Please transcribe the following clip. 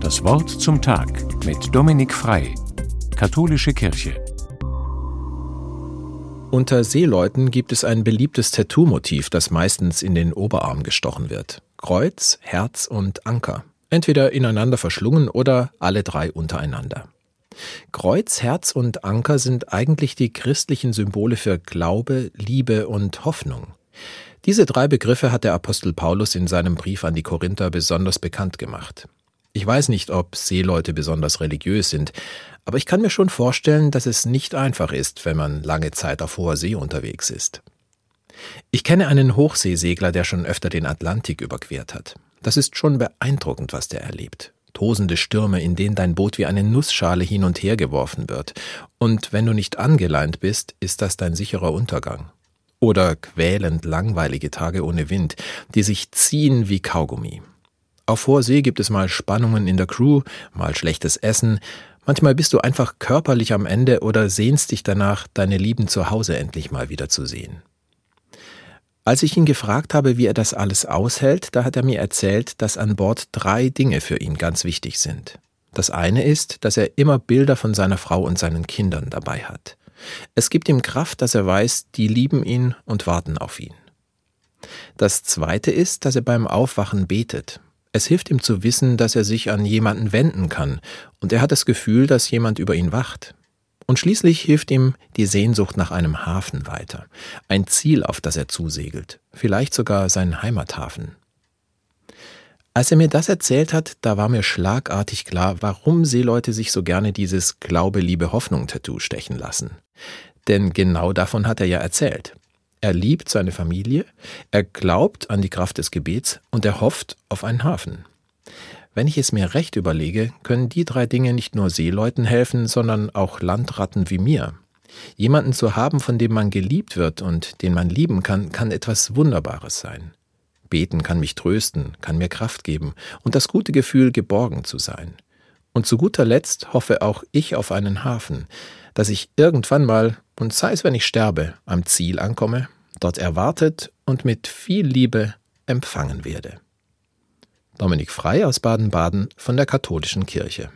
Das Wort zum Tag mit Dominik Frei, Katholische Kirche. Unter Seeleuten gibt es ein beliebtes Tattoo-Motiv, das meistens in den Oberarm gestochen wird. Kreuz, Herz und Anker. Entweder ineinander verschlungen oder alle drei untereinander. Kreuz, Herz und Anker sind eigentlich die christlichen Symbole für Glaube, Liebe und Hoffnung. Diese drei Begriffe hat der Apostel Paulus in seinem Brief an die Korinther besonders bekannt gemacht. Ich weiß nicht, ob Seeleute besonders religiös sind, aber ich kann mir schon vorstellen, dass es nicht einfach ist, wenn man lange Zeit auf hoher See unterwegs ist. Ich kenne einen Hochseesegler, der schon öfter den Atlantik überquert hat. Das ist schon beeindruckend, was der erlebt. Tosende Stürme, in denen dein Boot wie eine Nussschale hin und her geworfen wird. Und wenn du nicht angeleint bist, ist das dein sicherer Untergang. Oder quälend langweilige Tage ohne Wind, die sich ziehen wie Kaugummi. Auf hoher See gibt es mal Spannungen in der Crew, mal schlechtes Essen, manchmal bist du einfach körperlich am Ende oder sehnst dich danach, deine Lieben zu Hause endlich mal wieder zu sehen. Als ich ihn gefragt habe, wie er das alles aushält, da hat er mir erzählt, dass an Bord drei Dinge für ihn ganz wichtig sind. Das eine ist, dass er immer Bilder von seiner Frau und seinen Kindern dabei hat. Es gibt ihm Kraft, dass er weiß, die lieben ihn und warten auf ihn. Das zweite ist, dass er beim Aufwachen betet. Es hilft ihm zu wissen, dass er sich an jemanden wenden kann, und er hat das Gefühl, dass jemand über ihn wacht. Und schließlich hilft ihm die Sehnsucht nach einem Hafen weiter, ein Ziel, auf das er zusegelt, vielleicht sogar sein Heimathafen. Als er mir das erzählt hat, da war mir schlagartig klar, warum Seeleute sich so gerne dieses Glaube, Liebe, Hoffnung-Tattoo stechen lassen. Denn genau davon hat er ja erzählt. Er liebt seine Familie, er glaubt an die Kraft des Gebets und er hofft auf einen Hafen. Wenn ich es mir recht überlege, können die drei Dinge nicht nur Seeleuten helfen, sondern auch Landratten wie mir. Jemanden zu haben, von dem man geliebt wird und den man lieben kann, kann etwas Wunderbares sein. Beten kann mich trösten, kann mir Kraft geben und das gute Gefühl, geborgen zu sein. Und zu guter Letzt hoffe auch ich auf einen Hafen, dass ich irgendwann mal, und sei es wenn ich sterbe, am Ziel ankomme, dort erwartet und mit viel Liebe empfangen werde. Dominik Frei aus Baden-Baden von der Katholischen Kirche.